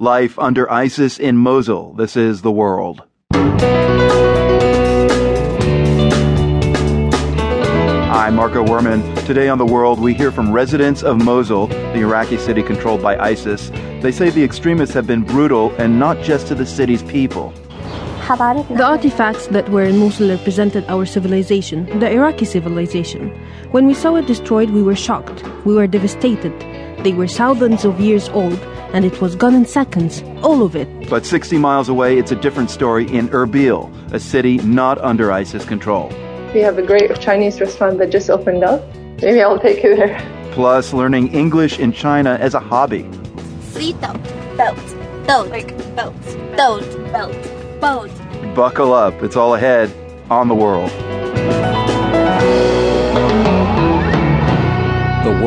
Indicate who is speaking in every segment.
Speaker 1: Life under ISIS in Mosul. This is The World. I'm Marco Werman. Today on The World, we hear from residents of Mosul, the Iraqi city controlled by ISIS. They say the extremists have been brutal and not just to the city's people.
Speaker 2: The artifacts that were in Mosul represented our civilization, the Iraqi civilization. When we saw it destroyed, we were shocked. We were devastated. They were thousands of years old, and it was gone in seconds, all of it.
Speaker 1: But 60 miles away, it's a different story in Erbil, a city not under ISIS control.
Speaker 3: We have a great Chinese restaurant that just opened up. Maybe I'll take you there.
Speaker 1: Plus, learning English in China as a hobby.
Speaker 4: Frito, belt, belt, like belt, belt, belt boat.
Speaker 1: Buckle up, it's all ahead on the world.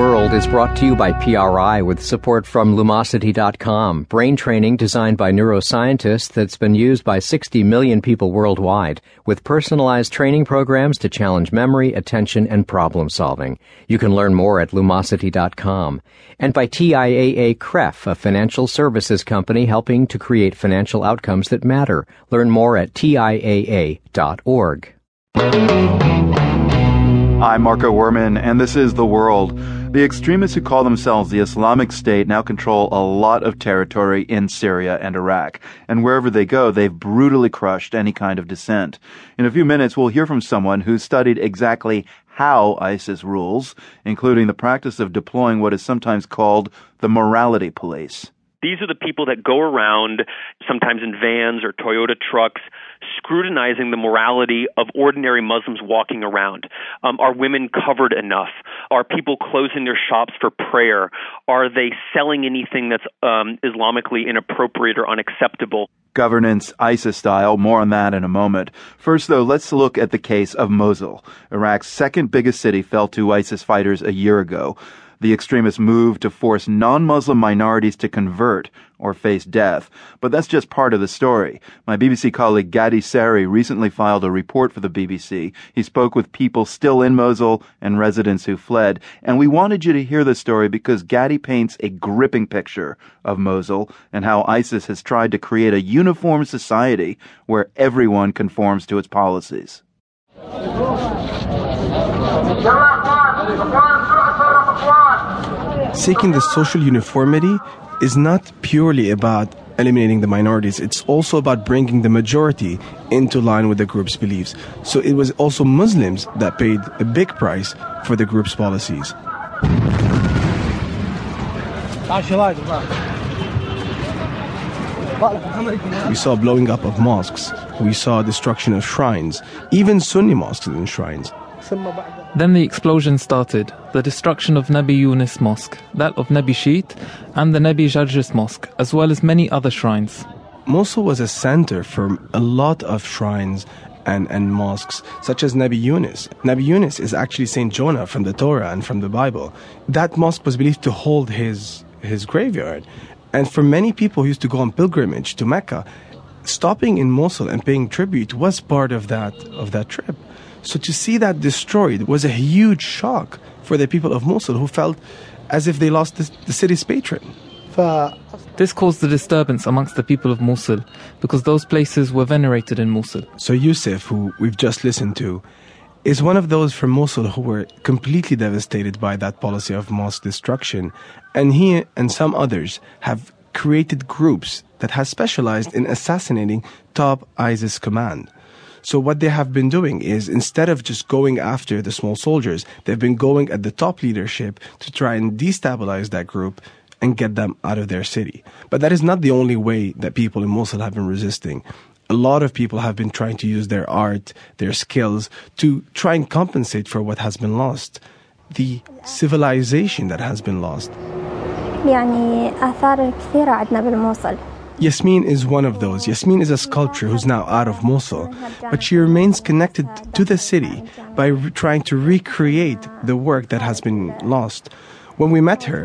Speaker 5: World is brought to you by PRI with support from Lumosity.com, brain training designed by neuroscientists that's been used by 60 million people worldwide, with personalized training programs to challenge memory, attention, and problem solving. You can learn more at Lumosity.com. And by TIAA CREF, a financial services company helping to create financial outcomes that matter. Learn more at TIAA.org.
Speaker 1: I'm Marco Werman, and this is The World. The extremists who call themselves the Islamic State now control a lot of territory in Syria and Iraq, and wherever they go, they've brutally crushed any kind of dissent. In a few minutes, we'll hear from someone who studied exactly how ISIS rules, including the practice of deploying what is sometimes called the morality police.
Speaker 6: These are the people that go around, sometimes in vans or Toyota trucks, scrutinizing the morality of ordinary Muslims walking around. Um, are women covered enough? Are people closing their shops for prayer? Are they selling anything that's um, Islamically inappropriate or unacceptable?
Speaker 1: Governance, ISIS style. More on that in a moment. First, though, let's look at the case of Mosul. Iraq's second biggest city fell to ISIS fighters a year ago the extremists move to force non-Muslim minorities to convert or face death. But that's just part of the story. My BBC colleague Ghadi Sary recently filed a report for the BBC. He spoke with people still in Mosul and residents who fled. And we wanted you to hear the story because Ghadi paints a gripping picture of Mosul and how ISIS has tried to create a uniform society where everyone conforms to its policies.
Speaker 7: Seeking the social uniformity is not purely about eliminating the minorities, it's also about bringing the majority into line with the group's beliefs. So it was also Muslims that paid a big price for the group's policies. We saw blowing up of mosques. We saw destruction of shrines, even Sunni mosques and shrines.
Speaker 8: Then the explosion started, the destruction of Nabi Yunus Mosque, that of Nabi Sheet, and the Nabi Jarjis Mosque, as well as many other shrines.
Speaker 7: Mosul was a center for a lot of shrines and, and mosques, such as Nabi Yunus. Nabi Yunus is actually Saint Jonah from the Torah and from the Bible. That mosque was believed to hold his, his graveyard. And for many people who used to go on pilgrimage to Mecca, stopping in Mosul and paying tribute was part of that, of that trip. So to see that destroyed was a huge shock for the people of Mosul who felt as if they lost the, the city's patron.
Speaker 8: This caused the disturbance amongst the people of Mosul because those places were venerated in Mosul.
Speaker 7: So Yusuf, who we've just listened to, is one of those from Mosul who were completely devastated by that policy of mosque destruction. And he and some others have created groups that have specialized in assassinating top ISIS command. So what they have been doing is instead of just going after the small soldiers, they've been going at the top leadership to try and destabilize that group and get them out of their city. But that is not the only way that people in Mosul have been resisting. A lot of people have been trying to use their art, their skills to try and compensate for what has been lost. The civilization that has been lost.
Speaker 9: يعني آثار كثيرة عندنا بالموصل
Speaker 7: Yasmin is one of those. Yasmin is a sculptor who's now out of Mosul, but she remains connected to the city by re- trying to recreate the work that has been lost. When we met her,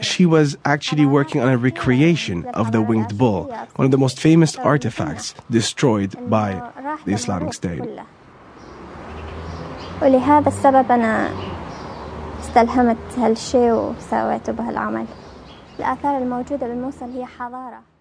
Speaker 7: she was actually working on a recreation of the winged bull, one of the most famous artifacts destroyed by the Islamic State.
Speaker 9: ولهذا السبب أنا استلهمت هالشيء وسويته بهالعمل الآثار الموجودة بالموصل هي حضارة.